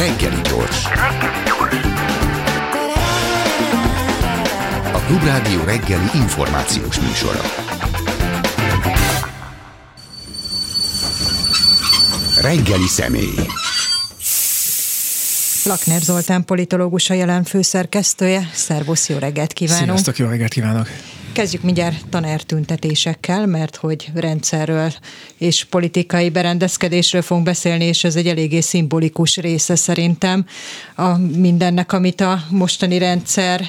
Reggeli gyors. A Klubrádió reggeli információs műsora. Reggeli személy. Lakner Zoltán politológus a jelen főszerkesztője. Szervusz, jó reggelt kívánok! Sziasztok, jó reggelt kívánok! Kezdjük mindjárt tanártüntetésekkel, mert hogy rendszerről és politikai berendezkedésről fogunk beszélni, és ez egy eléggé szimbolikus része szerintem a mindennek, amit a mostani rendszer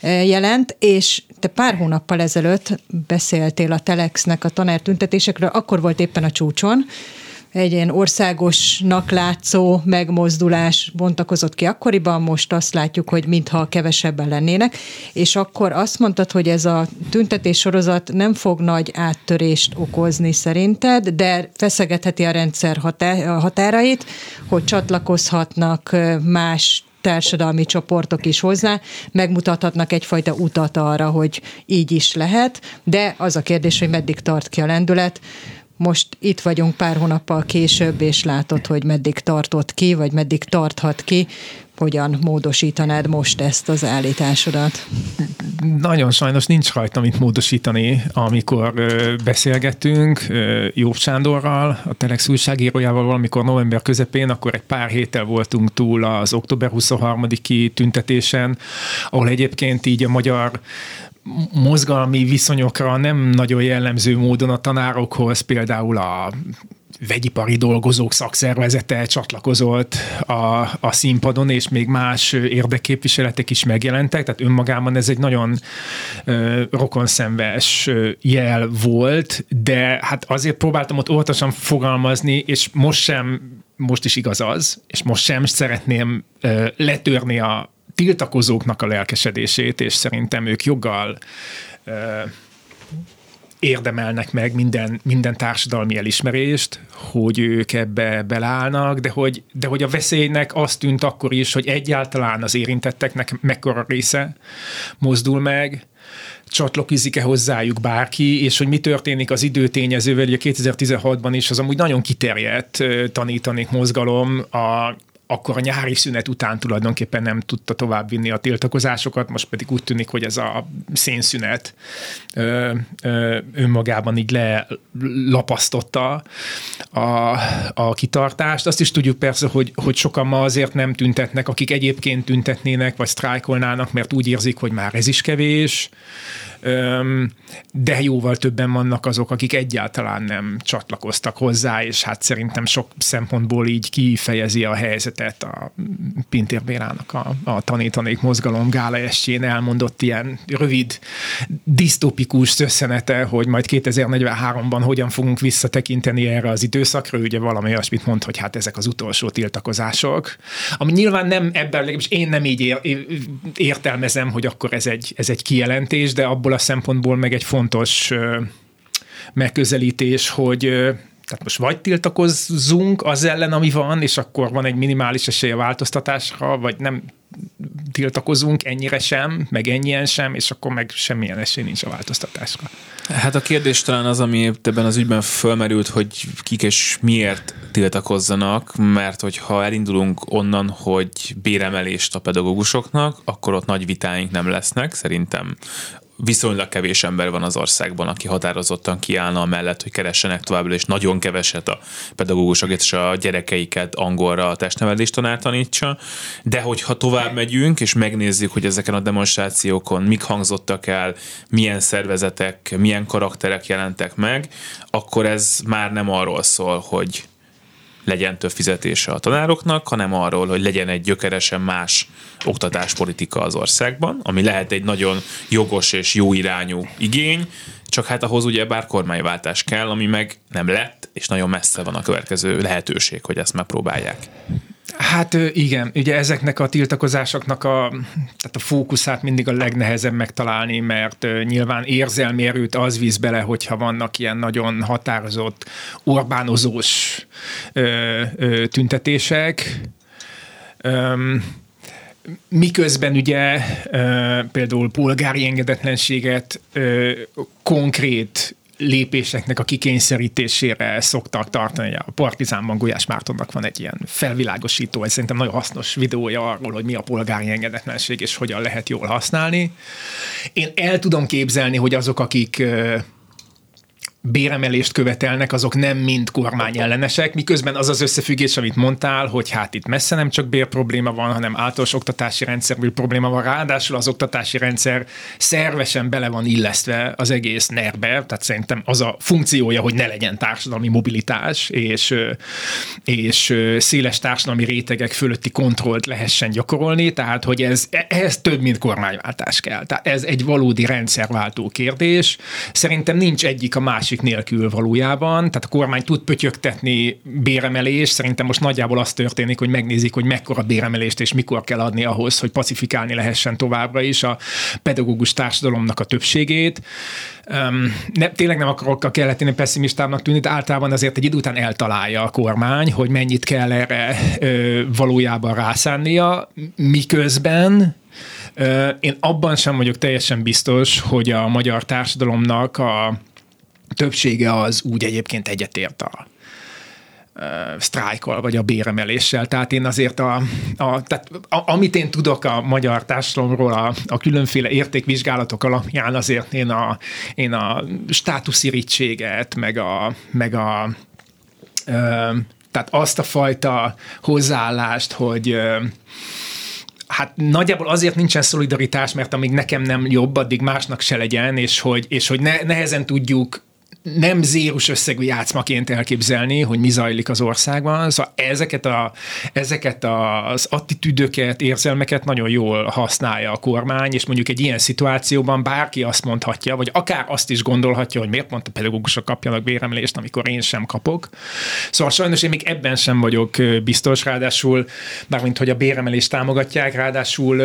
eh, jelent, és te pár hónappal ezelőtt beszéltél a Telexnek a tanártüntetésekről, akkor volt éppen a csúcson, egy ilyen országosnak látszó megmozdulás bontakozott ki akkoriban, most azt látjuk, hogy mintha kevesebben lennének, és akkor azt mondtad, hogy ez a tüntetés sorozat nem fog nagy áttörést okozni szerinted, de feszegetheti a rendszer határait, hogy csatlakozhatnak más társadalmi csoportok is hozzá, megmutathatnak egyfajta utat arra, hogy így is lehet, de az a kérdés, hogy meddig tart ki a lendület, most itt vagyunk pár hónappal később, és látod, hogy meddig tartott ki, vagy meddig tarthat ki, hogyan módosítanád most ezt az állításodat? Nagyon sajnos nincs rajta mit módosítani, amikor beszélgettünk Jó Sándorral, a Telex újságírójával valamikor november közepén, akkor egy pár héttel voltunk túl az október 23-i tüntetésen, ahol egyébként így a magyar mozgalmi viszonyokra nem nagyon jellemző módon a tanárokhoz például a vegyipari dolgozók szakszervezete csatlakozott a, a színpadon, és még más érdekképviseletek is megjelentek, tehát önmagában ez egy nagyon ö, rokonszenves jel volt, de hát azért próbáltam ott óvatosan fogalmazni, és most sem, most is igaz az, és most sem szeretném ö, letörni a tiltakozóknak a lelkesedését, és szerintem ők joggal érdemelnek meg minden, minden társadalmi elismerést, hogy ők ebbe beleállnak, de hogy, de hogy a veszélynek azt tűnt akkor is, hogy egyáltalán az érintetteknek mekkora része mozdul meg, csatlakozik-e hozzájuk bárki, és hogy mi történik az időtényezővel, ugye 2016-ban is az amúgy nagyon kiterjedt tanítanék mozgalom a akkor a nyári szünet után tulajdonképpen nem tudta tovább vinni a tiltakozásokat, most pedig úgy tűnik, hogy ez a szénszünet ö, ö, önmagában így lelapasztotta a, a kitartást. Azt is tudjuk persze, hogy, hogy sokan ma azért nem tüntetnek, akik egyébként tüntetnének, vagy sztrájkolnának, mert úgy érzik, hogy már ez is kevés, de jóval többen vannak azok, akik egyáltalán nem csatlakoztak hozzá, és hát szerintem sok szempontból így kifejezi a helyzetet. A Pintér Bélának a, a tanítanék mozgalom gála estjén elmondott ilyen rövid, disztopikus összenete, hogy majd 2043-ban hogyan fogunk visszatekinteni erre az időszakra, ugye valami olyasmit mond, hogy hát ezek az utolsó tiltakozások, ami nyilván nem ebben, és én nem így ér, értelmezem, hogy akkor ez egy, ez egy kijelentés, de abból a szempontból meg egy fontos megközelítés, hogy tehát most vagy tiltakozzunk az ellen, ami van, és akkor van egy minimális esély a változtatásra, vagy nem tiltakozunk ennyire sem, meg ennyien sem, és akkor meg semmilyen esély nincs a változtatásra. Hát a kérdés talán az, ami ebben az ügyben fölmerült, hogy kik és miért tiltakozzanak, mert hogyha elindulunk onnan, hogy béremelést a pedagógusoknak, akkor ott nagy vitáink nem lesznek. Szerintem viszonylag kevés ember van az országban, aki határozottan kiállna mellett, hogy keressenek továbbra, és nagyon keveset a pedagógusok és a gyerekeiket angolra a testnevelést tanár tanítsa. De hogyha tovább megyünk, és megnézzük, hogy ezeken a demonstrációkon mik hangzottak el, milyen szervezetek, milyen karakterek jelentek meg, akkor ez már nem arról szól, hogy legyen több fizetése a tanároknak, hanem arról, hogy legyen egy gyökeresen más oktatáspolitika az országban, ami lehet egy nagyon jogos és jó irányú igény, csak hát ahhoz ugye bár kormányváltás kell, ami meg nem lett, és nagyon messze van a következő lehetőség, hogy ezt megpróbálják. Hát igen, ugye ezeknek a tiltakozásoknak a, tehát a fókuszát mindig a legnehezebb megtalálni, mert nyilván érzelmi erőt az víz bele, hogyha vannak ilyen nagyon határozott, Orbánozós ö, ö, tüntetések. Öm, miközben ugye ö, például polgári engedetlenséget ö, konkrét lépéseknek a kikényszerítésére szoktak tartani. A Partizánban Gulyás Mártonnak van egy ilyen felvilágosító, ez szerintem nagyon hasznos videója arról, hogy mi a polgári engedetlenség, és hogyan lehet jól használni. Én el tudom képzelni, hogy azok, akik béremelést követelnek, azok nem mind kormány ellenesek, miközben az az összefüggés, amit mondtál, hogy hát itt messze nem csak bér probléma van, hanem általános oktatási rendszerből probléma van, ráadásul az oktatási rendszer szervesen bele van illesztve az egész nerbe, tehát szerintem az a funkciója, hogy ne legyen társadalmi mobilitás, és, és széles társadalmi rétegek fölötti kontrollt lehessen gyakorolni, tehát hogy ez, ehhez több, mint kormányváltás kell. Tehát ez egy valódi rendszerváltó kérdés. Szerintem nincs egyik a másik másik nélkül valójában. Tehát a kormány tud pötyögtetni béremelést, szerintem most nagyjából az történik, hogy megnézik, hogy mekkora béremelést és mikor kell adni ahhoz, hogy pacifikálni lehessen továbbra is a pedagógus társadalomnak a többségét. Um, ne, tényleg nem akarok a kelletén pessimistábbnak tűnni, de általában azért egy idő után eltalálja a kormány, hogy mennyit kell erre ö, valójában rászánnia, miközben én abban sem vagyok teljesen biztos, hogy a magyar társadalomnak a többsége az úgy egyébként egyetért a sztrájkkal, vagy a béremeléssel. Tehát én azért a, a, tehát a, amit én tudok a magyar társadalomról, a, a különféle értékvizsgálatok alapján azért én a, én a státuszirítséget, meg a, meg a ö, tehát azt a fajta hozzáállást, hogy hát nagyjából azért nincsen szolidaritás, mert amíg nekem nem jobb, addig másnak se legyen, és hogy, és hogy ne, nehezen tudjuk nem zérus összegű játszmaként elképzelni, hogy mi zajlik az országban. Szóval ezeket, a, ezeket az attitűdöket, érzelmeket nagyon jól használja a kormány, és mondjuk egy ilyen szituációban bárki azt mondhatja, vagy akár azt is gondolhatja, hogy miért pont a pedagógusok kapjanak béremelést, amikor én sem kapok. Szóval sajnos én még ebben sem vagyok biztos, ráadásul, bármint hogy a béremelést támogatják, ráadásul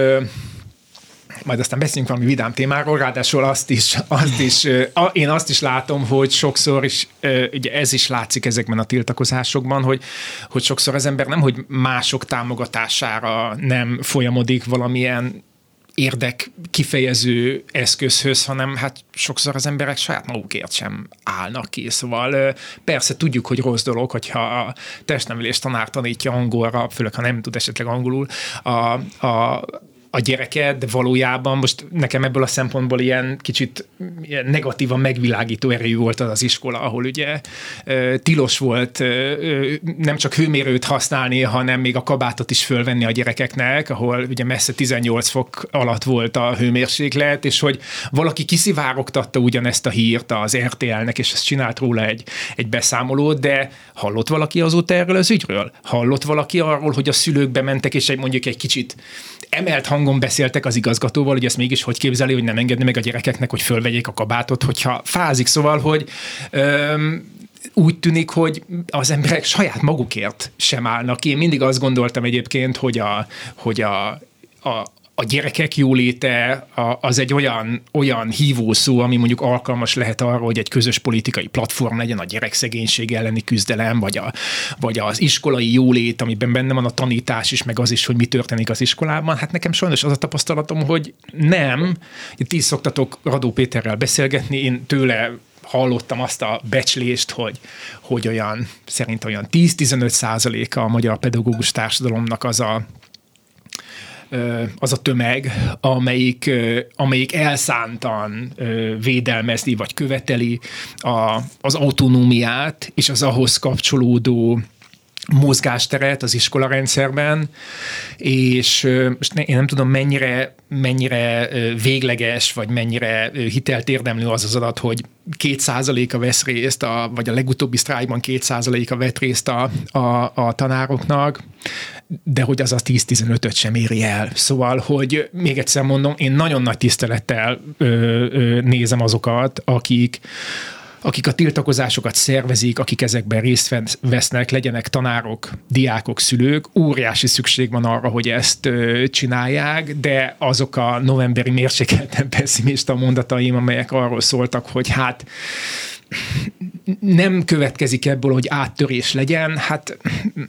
majd aztán beszélünk valami vidám témáról, ráadásul azt is, azt is én azt is látom, hogy sokszor is, ugye ez is látszik ezekben a tiltakozásokban, hogy, hogy sokszor az ember nem, hogy mások támogatására nem folyamodik valamilyen érdek kifejező eszközhöz, hanem hát sokszor az emberek saját magukért sem állnak ki. Szóval persze tudjuk, hogy rossz dolog, hogyha a testnevelés tanár tanítja angolra, főleg ha nem tud esetleg angolul, a, a a gyereket, de valójában most nekem ebből a szempontból ilyen kicsit ilyen negatívan megvilágító erejű volt az az iskola, ahol ugye tilos volt nem csak hőmérőt használni, hanem még a kabátot is fölvenni a gyerekeknek, ahol ugye messze 18 fok alatt volt a hőmérséklet, és hogy valaki kiszivárogtatta ugyanezt a hírt az RTL-nek, és ezt csinált róla egy, egy beszámolót, de hallott valaki azóta erről az ügyről? Hallott valaki arról, hogy a szülők bementek, és egy mondjuk egy kicsit emelt hangon beszéltek az igazgatóval, hogy ezt mégis hogy képzeli, hogy nem engedni meg a gyerekeknek, hogy fölvegyék a kabátot, hogyha fázik. Szóval, hogy öm, úgy tűnik, hogy az emberek saját magukért sem állnak. Én mindig azt gondoltam egyébként, hogy a, hogy a, a, a gyerekek jóléte az egy olyan, olyan hívószó, ami mondjuk alkalmas lehet arra, hogy egy közös politikai platform legyen a gyerekszegénység elleni küzdelem, vagy, a, vagy az iskolai jólét, amiben benne van a tanítás is, meg az is, hogy mi történik az iskolában. Hát nekem sajnos az a tapasztalatom, hogy nem. Ti szoktatok Radó Péterrel beszélgetni, én tőle hallottam azt a becslést, hogy, hogy olyan, szerint olyan 10-15 százaléka a magyar pedagógus társadalomnak az a az a tömeg, amelyik, amelyik elszántan védelmezni vagy követeli a, az autonómiát és az ahhoz kapcsolódó mozgásteret az iskolarendszerben, és most én nem tudom mennyire, mennyire végleges, vagy mennyire hitelt érdemlő az az adat, hogy két százaléka vesz részt, a, vagy a legutóbbi sztrájkban két százaléka vett részt a, a, a tanároknak, de hogy az a 10-15-öt sem éri el. Szóval, hogy még egyszer mondom, én nagyon nagy tisztelettel ö, ö, nézem azokat, akik, akik a tiltakozásokat szervezik, akik ezekben részt vesznek, legyenek tanárok, diákok, szülők, óriási szükség van arra, hogy ezt csinálják, de azok a novemberi mérsékelten pessimista mondataim, amelyek arról szóltak, hogy hát nem következik ebből, hogy áttörés legyen, hát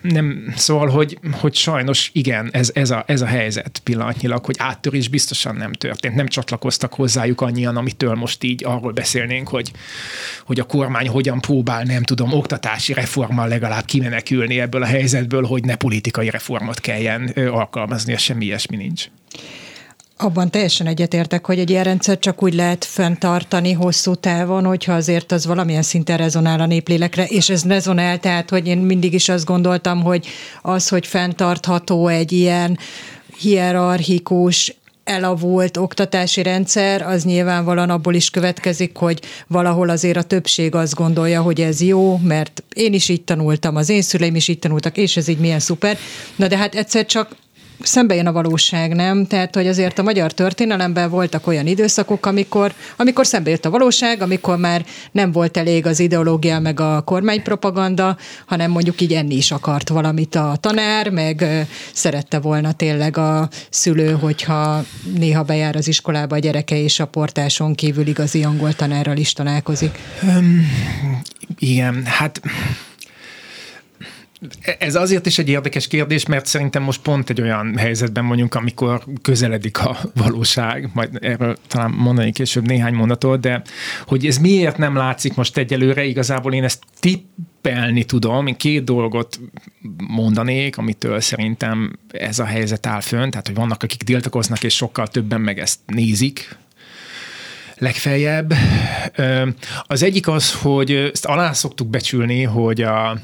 nem, szóval, hogy, hogy sajnos igen, ez, ez, a, ez a helyzet pillanatnyilag, hogy áttörés biztosan nem történt, nem csatlakoztak hozzájuk annyian, amitől most így arról beszélnénk, hogy, hogy a kormány hogyan próbál, nem tudom, oktatási reformmal legalább kimenekülni ebből a helyzetből, hogy ne politikai reformot kelljen alkalmazni, semmi ilyesmi nincs. Abban teljesen egyetértek, hogy egy ilyen rendszer csak úgy lehet fenntartani hosszú távon, hogyha azért az valamilyen szinten rezonál a néplélekre, és ez rezonál, tehát hogy én mindig is azt gondoltam, hogy az, hogy fenntartható egy ilyen hierarchikus, elavult oktatási rendszer, az nyilvánvalóan abból is következik, hogy valahol azért a többség azt gondolja, hogy ez jó, mert én is így tanultam, az én szüleim is így tanultak, és ez így milyen szuper. Na de hát egyszer csak szembe jön a valóság, nem? Tehát, hogy azért a magyar történelemben voltak olyan időszakok, amikor, amikor szembe jött a valóság, amikor már nem volt elég az ideológia meg a kormánypropaganda, hanem mondjuk így enni is akart valamit a tanár, meg szerette volna tényleg a szülő, hogyha néha bejár az iskolába a gyereke, és a portáson kívül igazi angol tanárral is találkozik. Um, igen, hát ez azért is egy érdekes kérdés, mert szerintem most pont egy olyan helyzetben vagyunk, amikor közeledik a valóság, majd erről talán mondani később néhány mondatot, de hogy ez miért nem látszik most egyelőre, igazából én ezt tippelni tudom, én két dolgot mondanék, amitől szerintem ez a helyzet áll fönn, tehát hogy vannak, akik tiltakoznak, és sokkal többen meg ezt nézik, legfeljebb. Az egyik az, hogy ezt alá szoktuk becsülni, hogy a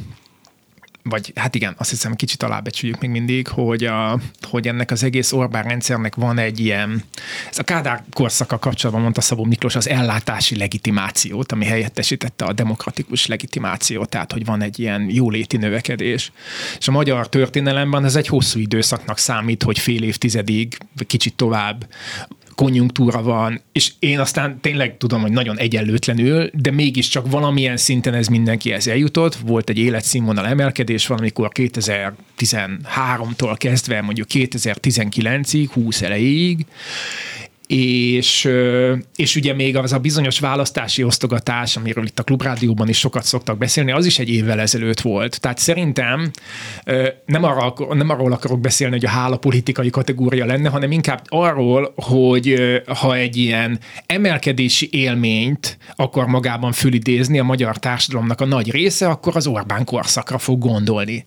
vagy hát igen, azt hiszem kicsit alábecsüljük még mindig, hogy, a, hogy ennek az egész Orbán rendszernek van egy ilyen, ez a Kádár korszaka kapcsolatban mondta Szabó Miklós az ellátási legitimációt, ami helyettesítette a demokratikus legitimációt, tehát hogy van egy ilyen jóléti növekedés. És a magyar történelemben ez egy hosszú időszaknak számít, hogy fél évtizedig, vagy kicsit tovább konjunktúra van, és én aztán tényleg tudom, hogy nagyon egyenlőtlenül, de mégiscsak valamilyen szinten ez mindenkihez eljutott. Volt egy életszínvonal emelkedés valamikor 2013-tól kezdve mondjuk 2019-ig, 20 elejéig, és, és ugye még az a bizonyos választási osztogatás, amiről itt a Klubrádióban is sokat szoktak beszélni, az is egy évvel ezelőtt volt. Tehát szerintem nem, arra, nem arról akarok beszélni, hogy a hála politikai kategória lenne, hanem inkább arról, hogy ha egy ilyen emelkedési élményt akar magában fölidézni a magyar társadalomnak a nagy része, akkor az Orbán korszakra fog gondolni.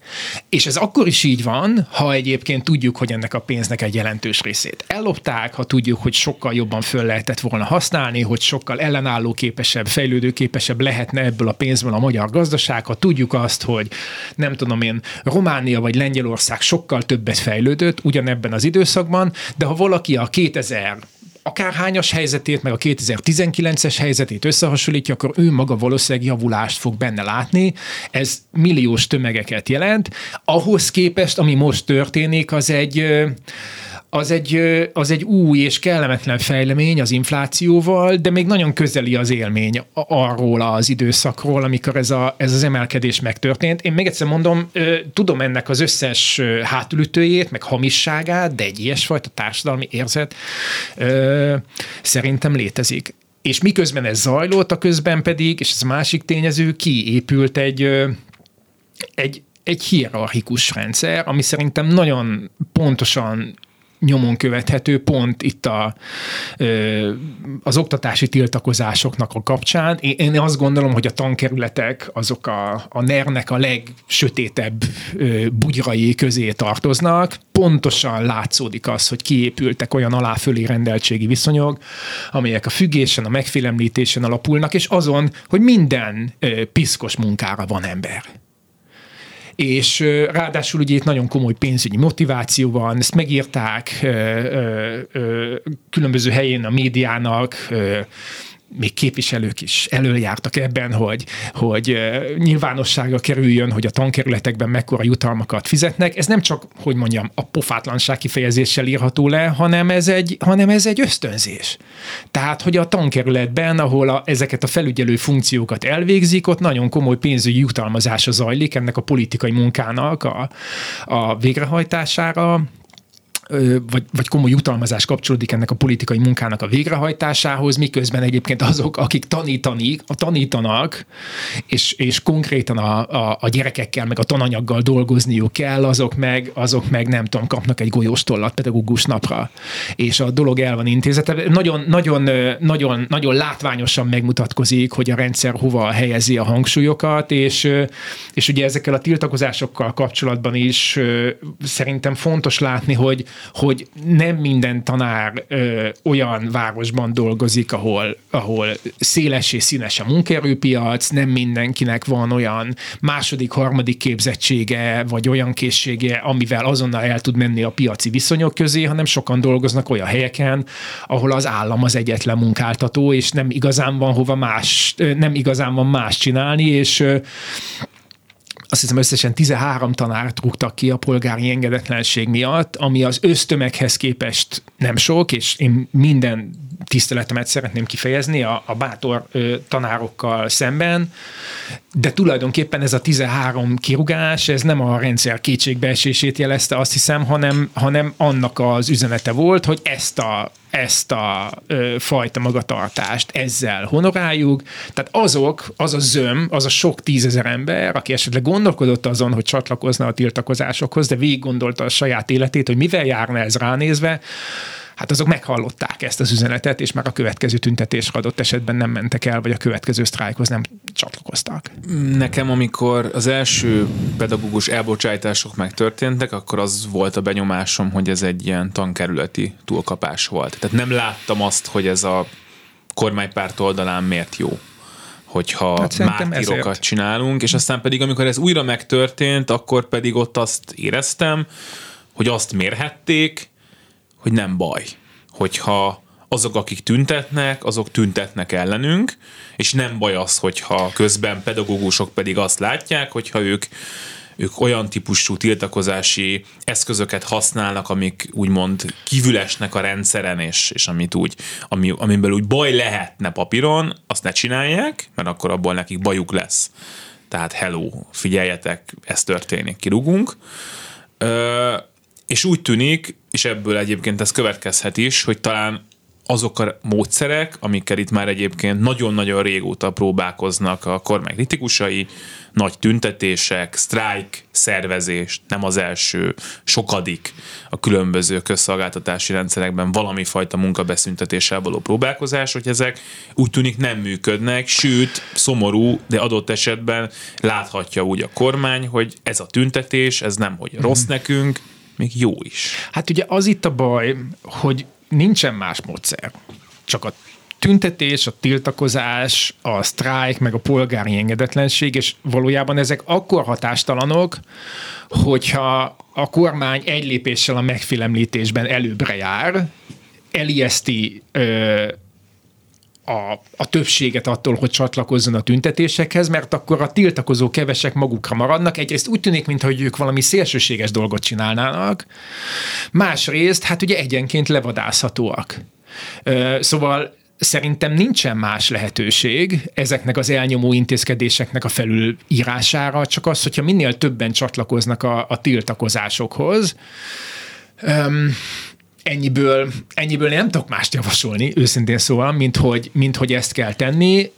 És ez akkor is így van, ha egyébként tudjuk, hogy ennek a pénznek egy jelentős részét ellopták, ha tudjuk, hogy sok sokkal jobban föl lehetett volna használni, hogy sokkal ellenálló képesebb, fejlődő képesebb lehetne ebből a pénzből a magyar gazdaság, ha tudjuk azt, hogy nem tudom én, Románia vagy Lengyelország sokkal többet fejlődött ugyanebben az időszakban, de ha valaki a 2000 akárhányas helyzetét, meg a 2019-es helyzetét összehasonlítja, akkor ő maga valószínűleg javulást fog benne látni. Ez milliós tömegeket jelent. Ahhoz képest, ami most történik, az egy az egy, az egy új és kellemetlen fejlemény az inflációval, de még nagyon közeli az élmény arról az időszakról, amikor ez, a, ez az emelkedés megtörtént. Én még egyszer mondom, tudom ennek az összes hátulütőjét, meg hamisságát, de egy ilyesfajta társadalmi érzet szerintem létezik. És miközben ez zajlott, a közben pedig, és ez a másik tényező, kiépült egy, egy, egy hierarchikus rendszer, ami szerintem nagyon pontosan nyomon követhető pont itt a, az oktatási tiltakozásoknak a kapcsán. Én azt gondolom, hogy a tankerületek azok a, a NER-nek a legsötétebb bugyrai közé tartoznak. Pontosan látszódik az, hogy kiépültek olyan aláfölé rendeltségi viszonyok, amelyek a függésen, a megfélemlítésen alapulnak, és azon, hogy minden piszkos munkára van ember és ráadásul ugye itt nagyon komoly pénzügyi motiváció van, ezt megírták különböző helyén a médiának, még képviselők is előjártak ebben, hogy, hogy nyilvánossága kerüljön, hogy a tankerületekben mekkora jutalmakat fizetnek. Ez nem csak, hogy mondjam, a pofátlanság kifejezéssel írható le, hanem ez egy, hanem ez egy ösztönzés. Tehát, hogy a tankerületben, ahol a, ezeket a felügyelő funkciókat elvégzik, ott nagyon komoly pénzügyi jutalmazása zajlik ennek a politikai munkának a, a végrehajtására, vagy, vagy komoly jutalmazás kapcsolódik ennek a politikai munkának a végrehajtásához, miközben egyébként azok, akik tanítani, a tanítanak, és, és konkrétan a, a, a gyerekekkel, meg a tananyaggal dolgozniuk kell, azok meg, azok meg nem tudom, kapnak egy golyóstollat pedagógus napra, és a dolog el van intézete. Nagyon, nagyon, nagyon, nagyon látványosan megmutatkozik, hogy a rendszer hova helyezi a hangsúlyokat, és, és ugye ezekkel a tiltakozásokkal kapcsolatban is szerintem fontos látni, hogy, hogy nem minden tanár ö, olyan városban dolgozik, ahol, ahol széles és színes a munkaerőpiac, nem mindenkinek van olyan második, harmadik képzettsége, vagy olyan készsége, amivel azonnal el tud menni a piaci viszonyok közé, hanem sokan dolgoznak olyan helyeken, ahol az állam az egyetlen munkáltató, és nem igazán van hova más, nem igazán van más csinálni, és azt hiszem összesen 13 tanárt rúgtak ki a polgári engedetlenség miatt, ami az ösztömeghez képest nem sok, és én minden tiszteletemet szeretném kifejezni a, a bátor ö, tanárokkal szemben, de tulajdonképpen ez a 13 kirugás, ez nem a rendszer kétségbeesését jelezte, azt hiszem, hanem, hanem annak az üzenete volt, hogy ezt a ezt a ö, fajta magatartást ezzel honoráljuk. Tehát azok, az a zöm, az a sok tízezer ember, aki esetleg gondolkodott azon, hogy csatlakozna a tiltakozásokhoz, de végig gondolta a saját életét, hogy mivel járna ez ránézve, hát azok meghallották ezt az üzenetet, és már a következő tüntetésre adott esetben nem mentek el, vagy a következő sztrájkhoz nem csatlakoztak. Nekem, amikor az első pedagógus elbocsátások megtörténtek, akkor az volt a benyomásom, hogy ez egy ilyen tankerületi túlkapás volt. Tehát nem láttam azt, hogy ez a kormánypárt oldalán miért jó hogyha hát mártírokat ezért. csinálunk, és aztán pedig, amikor ez újra megtörtént, akkor pedig ott azt éreztem, hogy azt mérhették, hogy nem baj, hogyha azok, akik tüntetnek, azok tüntetnek ellenünk, és nem baj az, hogyha közben pedagógusok pedig azt látják, hogyha ők ők olyan típusú tiltakozási eszközöket használnak, amik úgymond kívülesnek a rendszeren, és, és amit úgy, ami, amiből úgy baj lehetne papíron, azt ne csinálják, mert akkor abból nekik bajuk lesz. Tehát hello, figyeljetek, ez történik, kirugunk. Ö, és úgy tűnik, és ebből egyébként ez következhet is, hogy talán azok a módszerek, amikkel itt már egyébként nagyon-nagyon régóta próbálkoznak a kormány kritikusai, nagy tüntetések, sztrájk, szervezés, nem az első, sokadik a különböző közszolgáltatási rendszerekben valami fajta munkabeszüntetéssel való próbálkozás, hogy ezek úgy tűnik nem működnek, sőt, szomorú, de adott esetben láthatja úgy a kormány, hogy ez a tüntetés, ez nem hogy rossz nekünk, még jó is. Hát ugye az itt a baj, hogy nincsen más módszer. Csak a tüntetés, a tiltakozás, a sztrájk, meg a polgári engedetlenség, és valójában ezek akkor hatástalanok, hogyha a kormány egy lépéssel a megfélemlítésben előbbre jár, elijeszti a, a többséget attól, hogy csatlakozzon a tüntetésekhez, mert akkor a tiltakozó kevesek magukra maradnak. Egyrészt úgy tűnik, mintha ők valami szélsőséges dolgot csinálnának, másrészt, hát ugye egyenként levadázhatóak. Szóval szerintem nincsen más lehetőség ezeknek az elnyomó intézkedéseknek a felülírására, csak az, hogyha minél többen csatlakoznak a, a tiltakozásokhoz. Um, ennyiből, ennyiből nem tudok mást javasolni, őszintén szóval, mint hogy, mint hogy ezt kell tenni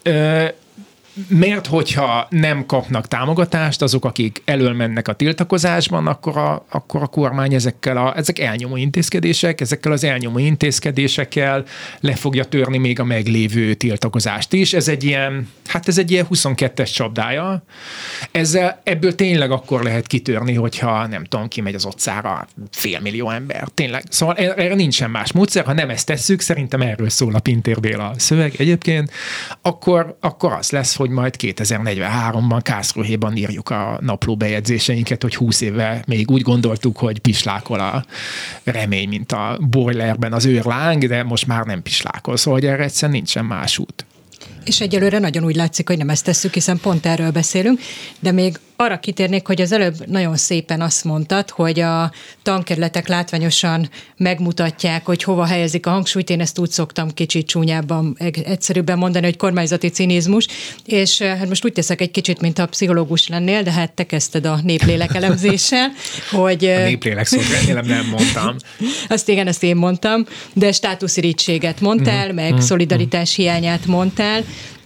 mert hogyha nem kapnak támogatást azok, akik elől mennek a tiltakozásban, akkor a, akkor a kormány ezekkel a, ezek elnyomó intézkedések, ezekkel az elnyomó intézkedésekkel le fogja törni még a meglévő tiltakozást is. Ez egy ilyen, hát ez egy ilyen 22-es csapdája. Ezzel, ebből tényleg akkor lehet kitörni, hogyha nem tudom, kimegy az otcára fél millió ember. Tényleg. Szóval erre nincsen más módszer. Ha nem ezt tesszük, szerintem erről szól a Pintér Béla szöveg egyébként, akkor, akkor az lesz, hogy hogy majd 2043-ban Kászruhéban írjuk a napló bejegyzéseinket, hogy 20 éve még úgy gondoltuk, hogy pislákol a remény, mint a boilerben az őrláng, de most már nem pislákol, szóval hogy erre egyszerűen nincsen más út. És egyelőre nagyon úgy látszik, hogy nem ezt tesszük, hiszen pont erről beszélünk, de még arra kitérnék, hogy az előbb nagyon szépen azt mondtad, hogy a tankerületek látványosan megmutatják, hogy hova helyezik a hangsúlyt. Én ezt úgy szoktam kicsit csúnyábban, egyszerűbben mondani, hogy kormányzati cinizmus, és eh, hát most úgy teszek egy kicsit, mint a pszichológus lennél, de hát te kezdted a néplélek elemzéssel, hogy... A eh, néplélek szót remélem nem mondtam. Azt igen, ezt én mondtam, de státuszirítséget mondtál, mm. meg mm. szolidaritás hiányát mondtál,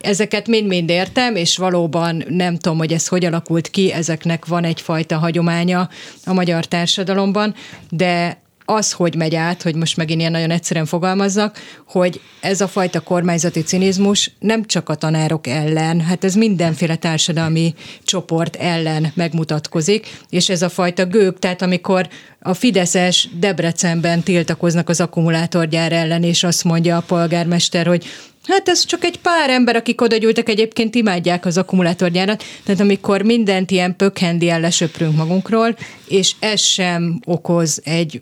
Ezeket mind-mind értem, és valóban nem tudom, hogy ez hogy alakult ki, ezeknek van egyfajta hagyománya a magyar társadalomban, de az, hogy megy át, hogy most megint ilyen nagyon egyszerűen fogalmazzak, hogy ez a fajta kormányzati cinizmus nem csak a tanárok ellen, hát ez mindenféle társadalmi csoport ellen megmutatkozik, és ez a fajta gők, tehát amikor a Fideszes Debrecenben tiltakoznak az akkumulátorgyár ellen, és azt mondja a polgármester, hogy Hát ez csak egy pár ember, akik oda gyűltek, egyébként imádják az akkumulátorgyárat. Tehát amikor mindent ilyen pökhendi lesöprünk magunkról, és ez sem okoz egy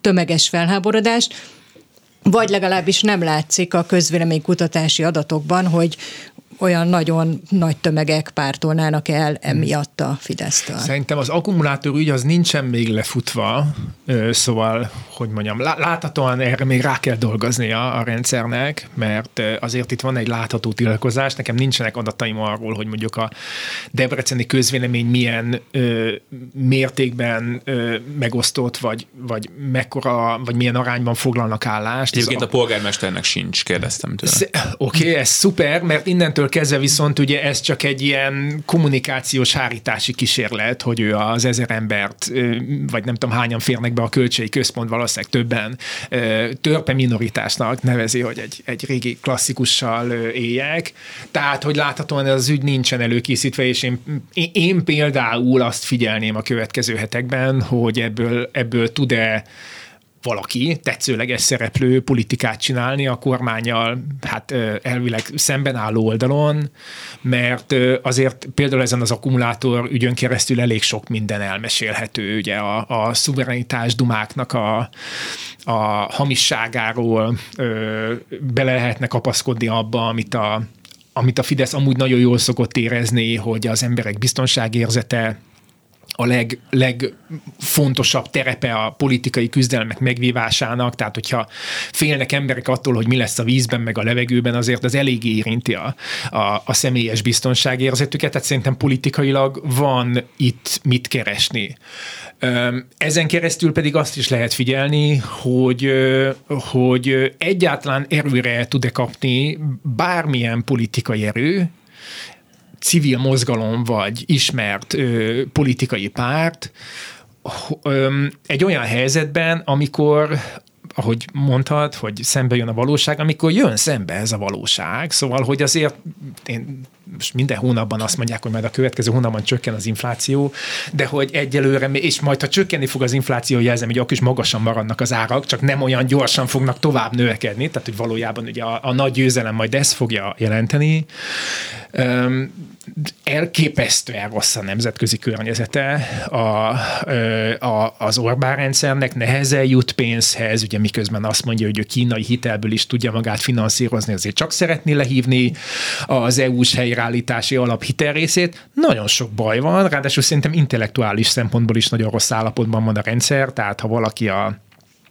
tömeges felháborodást, vagy legalábbis nem látszik a közvéleménykutatási adatokban, hogy olyan nagyon nagy tömegek pártolnának el emiatt a Fidesztől. Szerintem az akkumulátor ügy az nincsen még lefutva, szóval, hogy mondjam, láthatóan erre még rá kell dolgozni a, a rendszernek, mert azért itt van egy látható tiltakozás, nekem nincsenek adataim arról, hogy mondjuk a debreceni közvélemény milyen ö, mértékben ö, megosztott, vagy, vagy mekkora, vagy milyen arányban foglalnak állást. Egyébként a, a polgármesternek sincs, kérdeztem tőle. Oké, okay, ez szuper, mert innentől innentől kezdve viszont ugye ez csak egy ilyen kommunikációs hárítási kísérlet, hogy ő az ezer embert, vagy nem tudom hányan férnek be a költségi központ, valószínűleg többen törpe minoritásnak nevezi, hogy egy, egy régi klasszikussal éljek. Tehát, hogy láthatóan ez az ügy nincsen előkészítve, és én, én például azt figyelném a következő hetekben, hogy ebből, ebből tud-e valaki, tetszőleges szereplő politikát csinálni a kormányjal, hát elvileg szemben álló oldalon, mert azért például ezen az akkumulátor ügyön keresztül elég sok minden elmesélhető, ugye a, a szuverenitás dumáknak a, a hamisságáról ö, bele lehetne kapaszkodni abba, amit a amit a Fidesz amúgy nagyon jól szokott érezni, hogy az emberek biztonságérzete a leg, legfontosabb terepe a politikai küzdelmek megvívásának, tehát hogyha félnek emberek attól, hogy mi lesz a vízben, meg a levegőben, azért az eléggé érinti a, a, a személyes biztonságérzetüket, tehát szerintem politikailag van itt mit keresni. Ezen keresztül pedig azt is lehet figyelni, hogy, hogy egyáltalán erőre tud-e kapni bármilyen politikai erő, civil mozgalom vagy ismert ö, politikai párt egy olyan helyzetben, amikor ahogy mondtad, hogy szembe jön a valóság, amikor jön szembe ez a valóság, szóval, hogy azért én most minden hónapban azt mondják, hogy majd a következő hónapban csökken az infláció, de hogy egyelőre, és majd ha csökkenni fog az infláció, jelzem, hogy akkor is magasan maradnak az árak, csak nem olyan gyorsan fognak tovább növekedni, tehát hogy valójában ugye a, a nagy győzelem majd ezt fogja jelenteni. Um, elképesztően rossz a nemzetközi környezete a, a, az Orbán rendszernek, nehezen jut pénzhez, ugye miközben azt mondja, hogy a kínai hitelből is tudja magát finanszírozni, azért csak szeretné lehívni az EU-s helyreállítási alap hitelrészét. Nagyon sok baj van, ráadásul szerintem intellektuális szempontból is nagyon rossz állapotban van a rendszer, tehát ha valaki a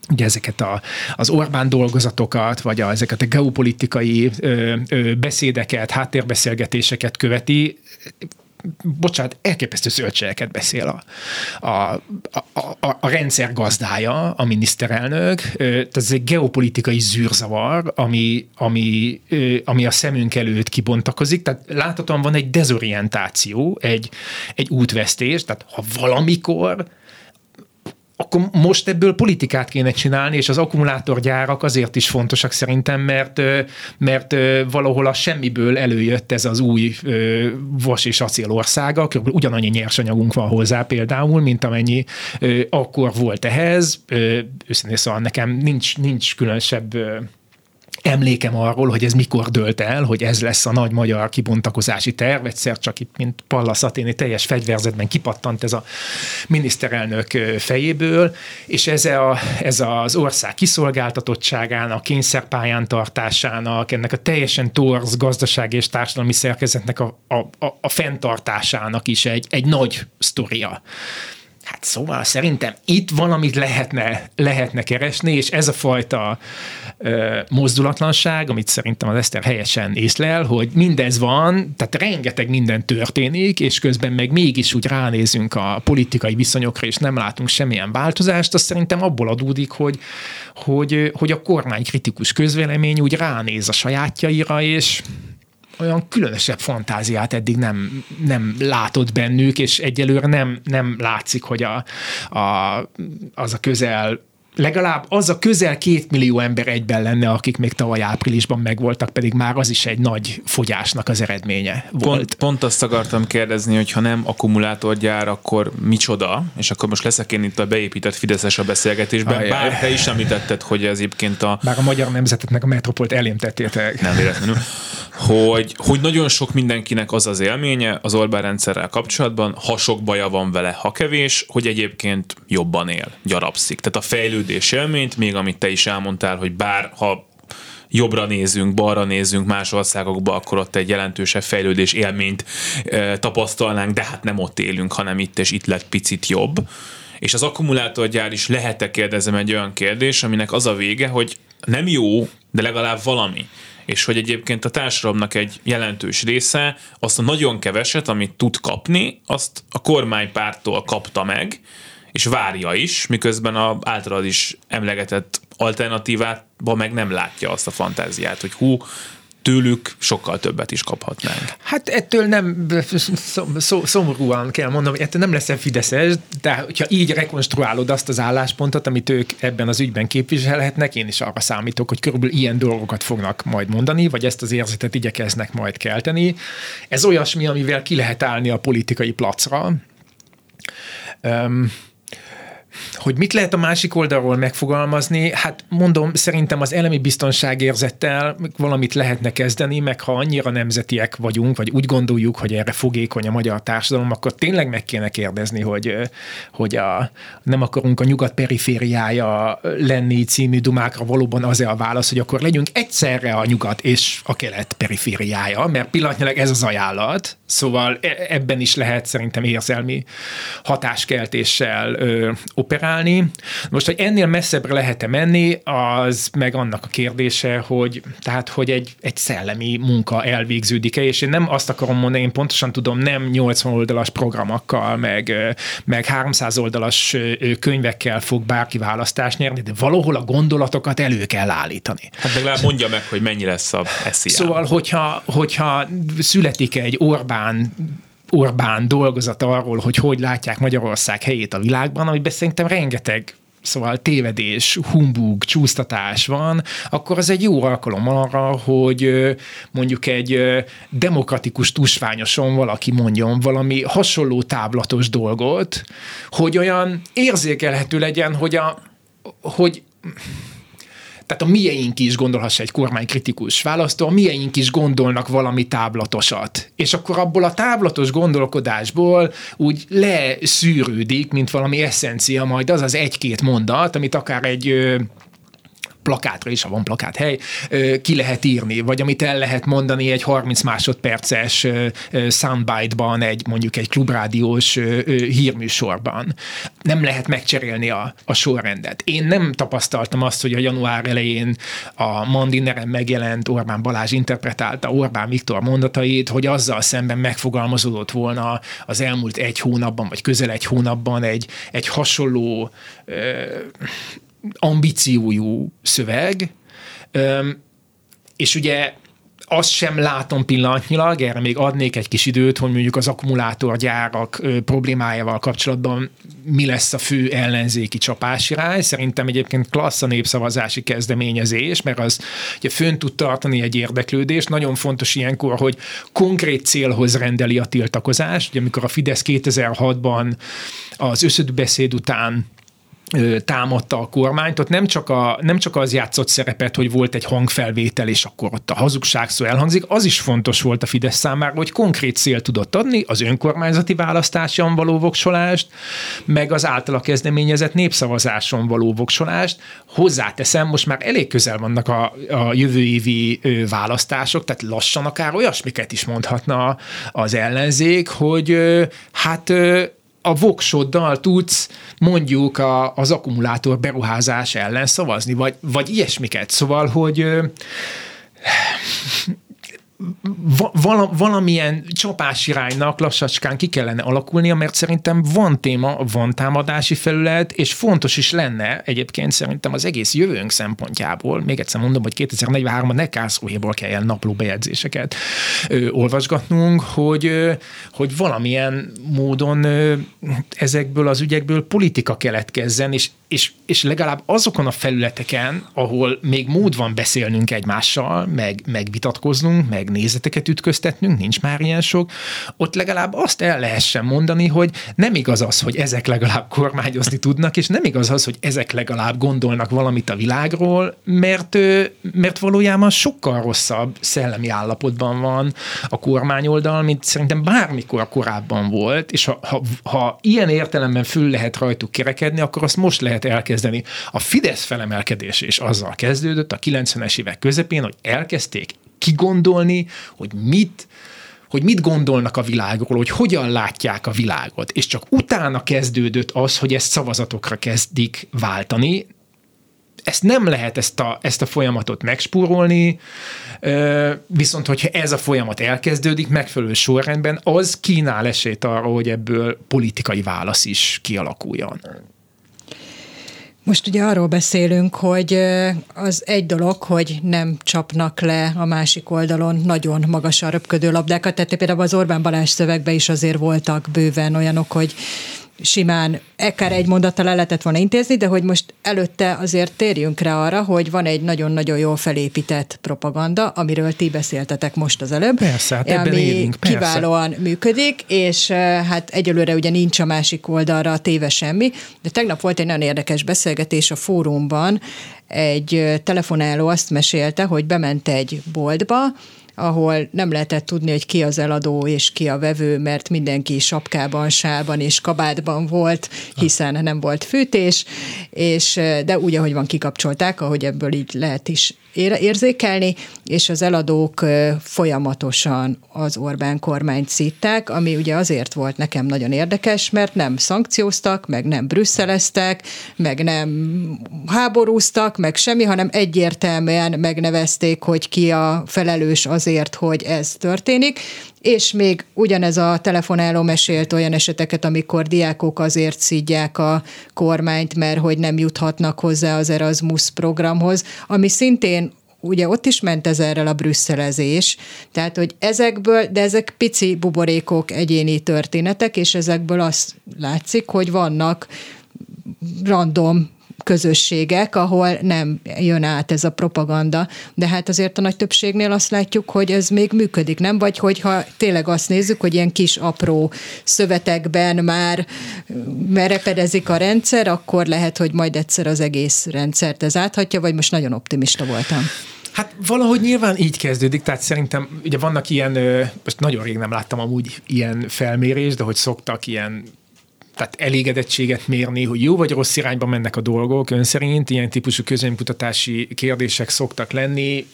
ugye ezeket a, az Orbán dolgozatokat, vagy a, ezeket a geopolitikai ö, ö, beszédeket, háttérbeszélgetéseket követi, bocsánat, elképesztő zöldségeket beszél a, a, a, a, a rendszer gazdája, a miniszterelnök. Tehát ez egy geopolitikai zűrzavar, ami, ami, ami a szemünk előtt kibontakozik. Tehát láthatóan van egy dezorientáció, egy, egy útvesztés, tehát ha valamikor akkor most ebből politikát kéne csinálni, és az akkumulátorgyárak azért is fontosak szerintem, mert, mert valahol a semmiből előjött ez az új vas és acél országa, kb. ugyanannyi nyersanyagunk van hozzá például, mint amennyi akkor volt ehhez. Őszintén szóval nekem nincs, nincs különösebb emlékem arról, hogy ez mikor dölt el, hogy ez lesz a nagy magyar kibontakozási terv, egyszer csak itt, mint Pallas Athéni teljes fegyverzetben kipattant ez a miniszterelnök fejéből, és ez, a, ez az ország kiszolgáltatottságának, kényszerpályán tartásának, ennek a teljesen torz gazdasági és társadalmi szerkezetnek a, a, a, a fenntartásának is egy, egy nagy sztoria. Hát szóval szerintem itt valamit lehetne, lehetne keresni, és ez a fajta ö, mozdulatlanság, amit szerintem az Eszter helyesen észlel, hogy mindez van, tehát rengeteg minden történik, és közben meg mégis úgy ránézünk a politikai viszonyokra, és nem látunk semmilyen változást, az szerintem abból adódik, hogy, hogy, hogy a kormány kritikus közvélemény úgy ránéz a sajátjaira, és olyan különösebb fantáziát eddig nem, nem látott bennük, és egyelőre nem, nem látszik, hogy a, a, az a közel legalább az a közel két millió ember egyben lenne, akik még tavaly áprilisban megvoltak, pedig már az is egy nagy fogyásnak az eredménye volt. Pont, pont azt akartam kérdezni, hogy ha nem akkumulátorgyár, akkor micsoda? És akkor most leszek én itt a beépített Fideszes a beszélgetésben, Ajaj. bár te is említetted, hogy ez egyébként a... Bár a magyar nemzetet meg a metropolt elémtettétek. Nem véletlenül. Hogy, hogy nagyon sok mindenkinek az az élménye az Orbán rendszerrel kapcsolatban, ha sok baja van vele, ha kevés, hogy egyébként jobban él, gyarapszik. Tehát a fejlődés fejlődés élményt, még amit te is elmondtál, hogy bár ha jobbra nézünk, balra nézünk más országokba, akkor ott egy jelentősebb fejlődés élményt e, tapasztalnánk, de hát nem ott élünk, hanem itt, és itt lett picit jobb. És az akkumulátorgyár is lehet-e kérdezem egy olyan kérdés, aminek az a vége, hogy nem jó, de legalább valami és hogy egyébként a társadalomnak egy jelentős része azt a nagyon keveset, amit tud kapni, azt a kormánypártól kapta meg, és várja is, miközben a általad is emlegetett alternatívában meg nem látja azt a fantáziát, hogy hú, tőlük sokkal többet is kaphatnánk. Hát ettől nem szomorúan kell mondanom, hogy ettől nem lesz fideszes, de hogyha így rekonstruálod azt az álláspontot, amit ők ebben az ügyben képviselhetnek, én is arra számítok, hogy körülbelül ilyen dolgokat fognak majd mondani, vagy ezt az érzetet igyekeznek majd kelteni. Ez olyasmi, amivel ki lehet állni a politikai placra. Um, hogy mit lehet a másik oldalról megfogalmazni? Hát mondom, szerintem az elemi biztonságérzettel valamit lehetne kezdeni, meg ha annyira nemzetiek vagyunk, vagy úgy gondoljuk, hogy erre fogékony a magyar társadalom, akkor tényleg meg kéne kérdezni, hogy, hogy a, nem akarunk a nyugat perifériája lenni című dumákra valóban az-e a válasz, hogy akkor legyünk egyszerre a nyugat és a kelet perifériája, mert pillanatnyilag ez az ajánlat, szóval e, ebben is lehet szerintem érzelmi hatáskeltéssel ö, operálni. Most, hogy ennél messzebbre lehet-e menni, az meg annak a kérdése, hogy tehát, hogy egy, egy szellemi munka elvégződik-e, és én nem azt akarom mondani, én pontosan tudom, nem 80 oldalas programokkal, meg, meg 300 oldalas könyvekkel fog bárki választást nyerni, de valahol a gondolatokat elő kell állítani. Hát legalább mondja meg, hogy mennyi lesz a SZIA. Szóval, hogyha, hogyha születik egy Orbán Orbán dolgozat arról, hogy hogy látják Magyarország helyét a világban, amiben szerintem rengeteg szóval tévedés, humbug, csúsztatás van, akkor az egy jó alkalom arra, hogy mondjuk egy demokratikus tusványoson valaki mondjon valami hasonló táblatos dolgot, hogy olyan érzékelhető legyen, hogy a, hogy tehát a mieink is gondolhassa egy kormánykritikus választó, a mieink is gondolnak valami táblatosat. És akkor abból a táblatos gondolkodásból úgy leszűrődik, mint valami eszencia majd az az egy-két mondat, amit akár egy plakátra is, ha van hely, ki lehet írni, vagy amit el lehet mondani egy 30 másodperces soundbite-ban, egy mondjuk egy klubrádiós hírműsorban. Nem lehet megcserélni a, a sorrendet. Én nem tapasztaltam azt, hogy a január elején a Mandineren megjelent Orbán Balázs interpretálta Orbán Viktor mondatait, hogy azzal szemben megfogalmazódott volna az elmúlt egy hónapban, vagy közel egy hónapban egy, egy hasonló ambíciójú szöveg, és ugye azt sem látom pillanatnyilag, erre még adnék egy kis időt, hogy mondjuk az akkumulátorgyárak problémájával kapcsolatban mi lesz a fő ellenzéki csapásirány. Szerintem egyébként klassz a népszavazási kezdeményezés, mert az ugye fönn tud tartani egy érdeklődést. Nagyon fontos ilyenkor, hogy konkrét célhoz rendeli a tiltakozást. Ugye amikor a Fidesz 2006-ban az összödbeszéd után támadta a kormányt, ott nem csak, a, nem csak az játszott szerepet, hogy volt egy hangfelvétel, és akkor ott a hazugság szó elhangzik, az is fontos volt a Fidesz számára, hogy konkrét cél tudott adni, az önkormányzati választáson való voksolást, meg az általa kezdeményezett népszavazáson való voksolást. Hozzáteszem, most már elég közel vannak a, a jövő évi választások, tehát lassan akár olyasmiket is mondhatna az ellenzék, hogy hát a voksoddal tudsz mondjuk a, az akkumulátor beruházás ellen szavazni, vagy, vagy ilyesmiket. Szóval, hogy val- valamilyen csapás iránynak lassacskán ki kellene alakulnia, mert szerintem van téma, van támadási felület, és fontos is lenne egyébként szerintem az egész jövőnk szempontjából, még egyszer mondom, hogy 2043-ban ne Kászruhéból kelljen napló bejegyzéseket ö, olvasgatnunk, hogy, ö, hogy valamilyen módon ö, ezekből az ügyekből politika keletkezzen, és és, és legalább azokon a felületeken, ahol még mód van beszélnünk egymással, meg, meg vitatkoznunk, meg nézeteket ütköztetnünk, nincs már ilyen sok, ott legalább azt el lehessen mondani, hogy nem igaz az, hogy ezek legalább kormányozni tudnak, és nem igaz az, hogy ezek legalább gondolnak valamit a világról, mert, mert valójában sokkal rosszabb szellemi állapotban van a kormányoldal, mint szerintem bármikor korábban volt, és ha, ha, ha ilyen értelemben fül lehet rajtuk kerekedni, akkor azt most lehet elkezdeni. A Fidesz felemelkedés és azzal kezdődött a 90-es évek közepén, hogy elkezdték kigondolni, hogy mit hogy mit gondolnak a világról, hogy hogyan látják a világot, és csak utána kezdődött az, hogy ezt szavazatokra kezdik váltani, ezt nem lehet ezt a, ezt a folyamatot megspórolni, viszont hogyha ez a folyamat elkezdődik megfelelő sorrendben, az kínál esélyt arra, hogy ebből politikai válasz is kialakuljon. Most ugye arról beszélünk, hogy az egy dolog, hogy nem csapnak le a másik oldalon nagyon magasan röpködő labdákat, tehát például az Orbán Balázs szövegben is azért voltak bőven olyanok, hogy simán akár egy mondattal le lehetett volna intézni, de hogy most előtte azért térjünk rá arra, hogy van egy nagyon-nagyon jól felépített propaganda, amiről ti beszéltetek most az előbb. Persze, hát ebben ami élünk, persze. kiválóan működik, és hát egyelőre ugye nincs a másik oldalra téve semmi, de tegnap volt egy nagyon érdekes beszélgetés a fórumban, egy telefonáló azt mesélte, hogy bement egy boltba, ahol nem lehetett tudni, hogy ki az eladó és ki a vevő, mert mindenki sapkában, sálban és kabátban volt, hiszen nem volt fűtés, és de úgy, ahogy van, kikapcsolták, ahogy ebből így lehet is érzékelni, és az eladók folyamatosan az Orbán kormányt szítták, ami ugye azért volt nekem nagyon érdekes, mert nem szankcióztak, meg nem brüsszeleztek, meg nem háborúztak, meg semmi, hanem egyértelműen megnevezték, hogy ki a felelős azért, hogy ez történik, és még ugyanez a telefonáló mesélt olyan eseteket, amikor diákok azért szídják a kormányt, mert hogy nem juthatnak hozzá az Erasmus programhoz, ami szintén ugye ott is ment ezerrel a brüsszelezés, tehát hogy ezekből, de ezek pici buborékok, egyéni történetek, és ezekből azt látszik, hogy vannak random közösségek, ahol nem jön át ez a propaganda, de hát azért a nagy többségnél azt látjuk, hogy ez még működik, nem? Vagy hogyha tényleg azt nézzük, hogy ilyen kis apró szövetekben már merepedezik a rendszer, akkor lehet, hogy majd egyszer az egész rendszert ez áthatja, vagy most nagyon optimista voltam. Hát valahogy nyilván így kezdődik, tehát szerintem ugye vannak ilyen, most nagyon rég nem láttam amúgy ilyen felmérés, de hogy szoktak ilyen tehát elégedettséget mérni, hogy jó vagy rossz irányba mennek a dolgok ön szerint, ilyen típusú közönkutatási kérdések szoktak lenni,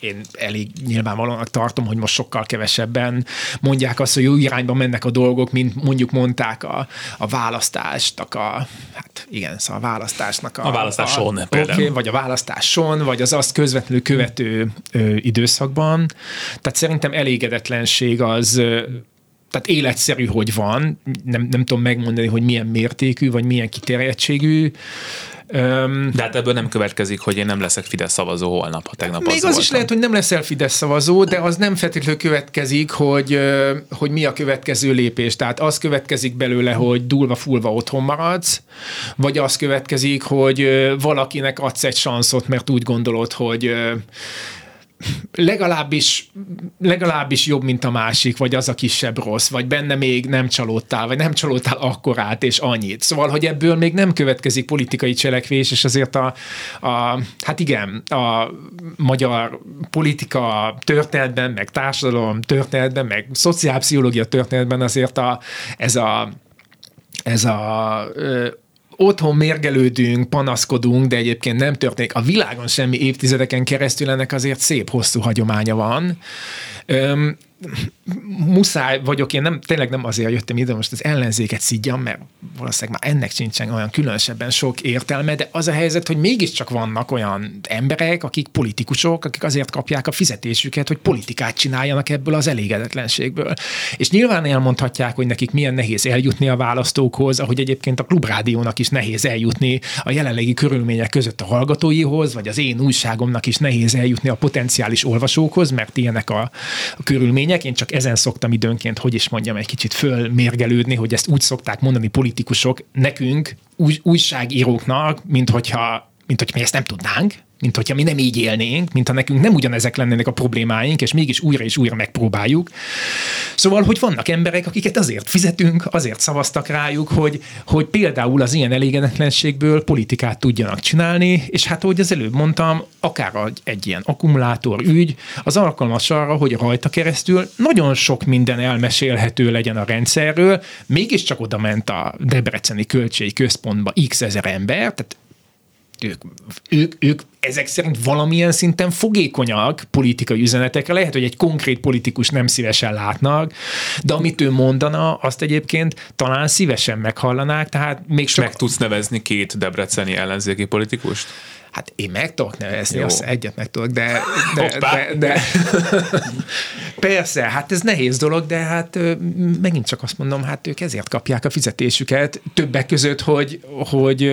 én elég nyilvánvalóan tartom, hogy most sokkal kevesebben mondják azt, hogy jó irányba mennek a dolgok, mint mondjuk mondták a, a választást, a, hát igen, szóval a választásnak a... A választáson a, például. Okay, vagy a választáson, vagy az azt közvetlenül követő ö, időszakban. Tehát szerintem elégedetlenség az tehát életszerű, hogy van, nem, nem tudom megmondani, hogy milyen mértékű, vagy milyen kiterjedtségű. De hát ebből nem következik, hogy én nem leszek Fidesz szavazó holnap, ha tegnap Még az, az is lehet, hogy nem leszel Fidesz szavazó, de az nem feltétlenül következik, hogy, hogy mi a következő lépés. Tehát az következik belőle, hogy dulva-fulva otthon maradsz, vagy az következik, hogy valakinek adsz egy sanszot, mert úgy gondolod, hogy legalábbis, legalábbis jobb, mint a másik, vagy az a kisebb rossz, vagy benne még nem csalódtál, vagy nem csalódtál akkorát és annyit. Szóval, hogy ebből még nem következik politikai cselekvés, és azért a, a hát igen, a magyar politika történetben, meg társadalom történetben, meg szociálpszichológia történetben azért a, ez a ez a otthon mérgelődünk, panaszkodunk, de egyébként nem történik. A világon semmi évtizedeken keresztül ennek azért szép hosszú hagyománya van. Öm, muszáj vagyok, én nem, tényleg nem azért jöttem ide most az ellenzéket szidjam, mert valószínűleg már ennek sincsen olyan különösebben sok értelme, de az a helyzet, hogy mégiscsak vannak olyan emberek, akik politikusok, akik azért kapják a fizetésüket, hogy politikát csináljanak ebből az elégedetlenségből. És nyilván elmondhatják, hogy nekik milyen nehéz eljutni a választókhoz, ahogy egyébként a klubrádiónak is nehéz eljutni a jelenlegi körülmények között a hallgatóihoz, vagy az én újságomnak is nehéz eljutni a potenciális olvasókhoz, mert ilyenek a, a körülmények én csak ezen szoktam időnként, hogy is mondjam, egy kicsit fölmérgelődni, hogy ezt úgy szokták mondani politikusok nekünk, új, újságíróknak, mint hogyha, mint hogyha mi ezt nem tudnánk, mint hogyha mi nem így élnénk, mint ha nekünk nem ugyanezek lennének a problémáink, és mégis újra és újra megpróbáljuk. Szóval, hogy vannak emberek, akiket azért fizetünk, azért szavaztak rájuk, hogy, hogy például az ilyen elégedetlenségből politikát tudjanak csinálni, és hát, ahogy az előbb mondtam, akár egy ilyen akkumulátor ügy, az alkalmas arra, hogy rajta keresztül nagyon sok minden elmesélhető legyen a rendszerről, mégiscsak oda ment a Debreceni Költségi Központba x ezer ember, tehát ők, ők, ők ezek szerint valamilyen szinten fogékonyak politikai üzenetekre. Lehet, hogy egy konkrét politikus nem szívesen látnak, de amit ő mondana, azt egyébként talán szívesen meghallanák, tehát még sok... Meg tudsz nevezni két debreceni ellenzéki politikust? Hát én meg tudok nevezni, Jó. azt egyet meg tudok, de, de, de, de persze, hát ez nehéz dolog, de hát megint csak azt mondom, hát ők ezért kapják a fizetésüket, többek között, hogy, hogy,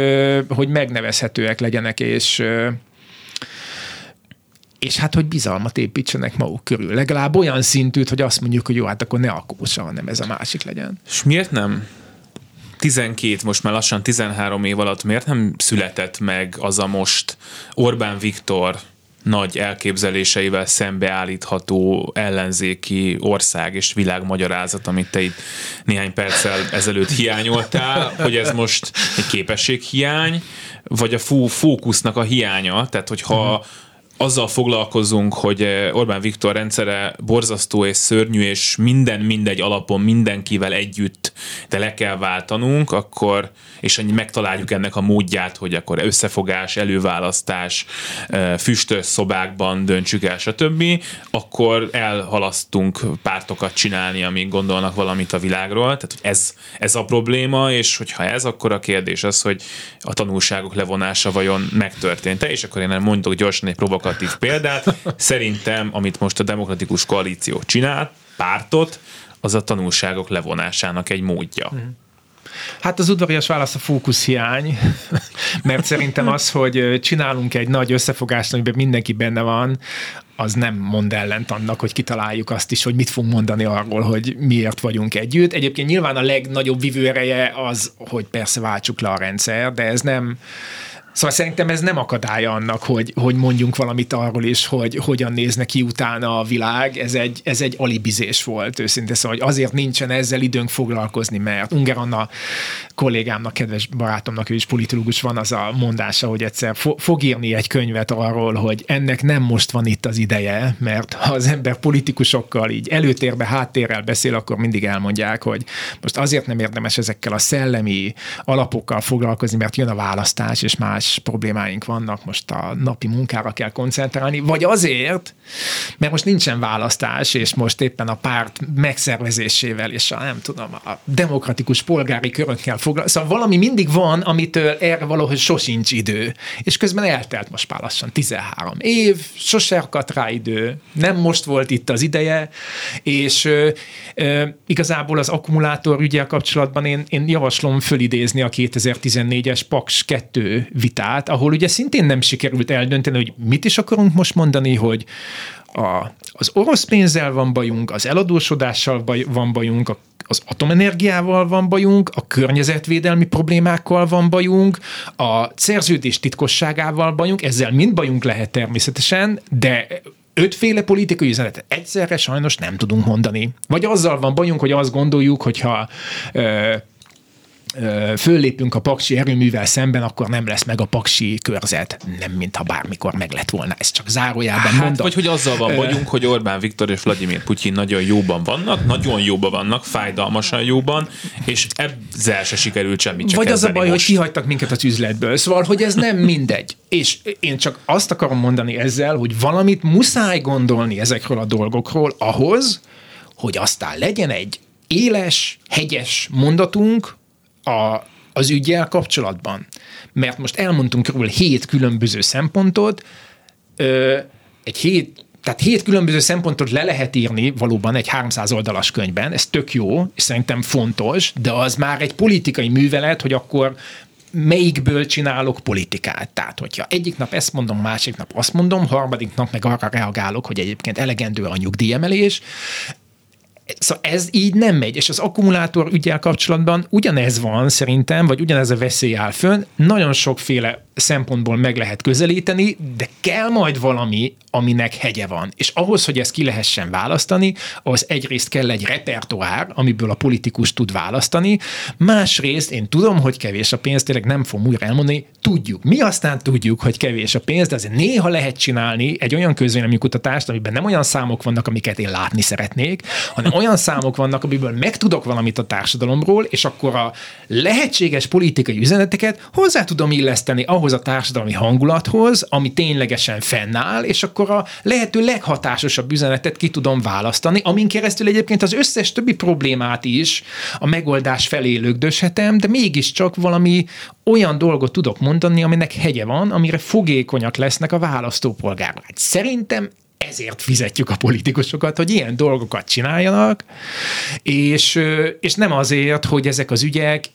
hogy megnevezhetőek legyenek, és és hát, hogy bizalmat építsenek maguk körül. Legalább olyan szintűt, hogy azt mondjuk, hogy jó, hát akkor ne a kósa, hanem ez a másik legyen. És miért nem 12, most már lassan 13 év alatt miért nem született meg az a most Orbán Viktor nagy elképzeléseivel szembeállítható ellenzéki ország és világ magyarázat, amit te itt néhány perccel ezelőtt hiányoltál, hogy ez most egy képességhiány, vagy a fó, fókusznak a hiánya, tehát hogyha uh-huh azzal foglalkozunk, hogy eh, Orbán Viktor rendszere borzasztó és szörnyű, és minden mindegy alapon mindenkivel együtt, de le kell váltanunk, akkor, és megtaláljuk ennek a módját, hogy akkor összefogás, előválasztás, eh, füstös szobákban döntsük el, stb., akkor elhalasztunk pártokat csinálni, amíg gondolnak valamit a világról. Tehát ez, ez a probléma, és hogyha ez, akkor a kérdés az, hogy a tanulságok levonása vajon megtörtént-e, és akkor én mondok gyorsan egy provokatív provokatív példát. Szerintem, amit most a demokratikus koalíció csinál, pártot, az a tanulságok levonásának egy módja. Hát az udvarias válasz a fókuszhiány, mert szerintem az, hogy csinálunk egy nagy összefogást, amiben mindenki benne van, az nem mond ellent annak, hogy kitaláljuk azt is, hogy mit fogunk mondani arról, hogy miért vagyunk együtt. Egyébként nyilván a legnagyobb vívőereje az, hogy persze váltsuk le a rendszer, de ez nem, Szóval szerintem ez nem akadálya annak, hogy, hogy mondjunk valamit arról is, hogy hogyan nézne ki utána a világ. Ez egy, ez egy alibizés volt őszintén, szóval hogy azért nincsen ezzel időnk foglalkozni, mert Unger Anna kollégámnak, kedves barátomnak, ő is politológus van az a mondása, hogy egyszer fo- fog írni egy könyvet arról, hogy ennek nem most van itt az ideje, mert ha az ember politikusokkal így előtérbe, háttérrel beszél, akkor mindig elmondják, hogy most azért nem érdemes ezekkel a szellemi alapokkal foglalkozni, mert jön a választás, és más más problémáink vannak, most a napi munkára kell koncentrálni, vagy azért, mert most nincsen választás, és most éppen a párt megszervezésével, és a nem tudom, a demokratikus polgári körökkel foglalkozni. Szóval valami mindig van, amitől erre valahogy sosincs idő. És közben eltelt most már lassan 13 év, sose akadt rá idő, nem most volt itt az ideje, és ö, ö, igazából az akkumulátor ügyel kapcsolatban én, én javaslom fölidézni a 2014-es Paks 2 vit vitát, ahol ugye szintén nem sikerült eldönteni, hogy mit is akarunk most mondani, hogy a, az orosz pénzzel van bajunk, az eladósodással baj, van bajunk, a, az atomenergiával van bajunk, a környezetvédelmi problémákkal van bajunk, a szerződés titkosságával bajunk, ezzel mind bajunk lehet természetesen, de ötféle politikai üzenetet egyszerre sajnos nem tudunk mondani. Vagy azzal van bajunk, hogy azt gondoljuk, hogyha ö, föllépünk a paksi erőművel szemben, akkor nem lesz meg a paksi körzet. Nem, mintha bármikor meg lett volna. Ez csak zárójában hát, mondom. Vagy hogy azzal van vagyunk, hogy Orbán Viktor és Vladimir Putyin nagyon jóban vannak, nagyon jóban vannak, fájdalmasan jóban, és ezzel se sikerült semmit Vagy az a baj, most. hogy kihagytak minket az üzletből. Szóval, hogy ez nem mindegy. És én csak azt akarom mondani ezzel, hogy valamit muszáj gondolni ezekről a dolgokról ahhoz, hogy aztán legyen egy éles, hegyes mondatunk, a, az ügyel kapcsolatban. Mert most elmondtunk róla hét különböző szempontot, ö, egy hét tehát hét különböző szempontot le lehet írni valóban egy 300 oldalas könyvben, ez tök jó, és szerintem fontos, de az már egy politikai művelet, hogy akkor melyikből csinálok politikát. Tehát, hogyha egyik nap ezt mondom, másik nap azt mondom, harmadik nap meg arra reagálok, hogy egyébként elegendő a nyugdíjemelés, Szóval ez így nem megy, és az akkumulátor ügyel kapcsolatban ugyanez van szerintem, vagy ugyanez a veszély áll fönn, nagyon sokféle szempontból meg lehet közelíteni, de kell majd valami, aminek hegye van. És ahhoz, hogy ezt ki lehessen választani, az egyrészt kell egy repertoár, amiből a politikus tud választani, másrészt én tudom, hogy kevés a pénz, tényleg nem fogom újra elmondani, tudjuk. Mi aztán tudjuk, hogy kevés a pénz, de azért néha lehet csinálni egy olyan kutatást, amiben nem olyan számok vannak, amiket én látni szeretnék, hanem olyan számok vannak, amiből megtudok valamit a társadalomról, és akkor a lehetséges politikai üzeneteket hozzá tudom illeszteni ahhoz a társadalmi hangulathoz, ami ténylegesen fennáll, és akkor a lehető leghatásosabb üzenetet ki tudom választani, amin keresztül egyébként az összes többi problémát is a megoldás felé lögdöshetem, de mégiscsak valami olyan dolgot tudok mondani, aminek hegye van, amire fogékonyak lesznek a választópolgárok. Hát szerintem ezért fizetjük a politikusokat, hogy ilyen dolgokat csináljanak, és, és nem azért, hogy ezek az ügyek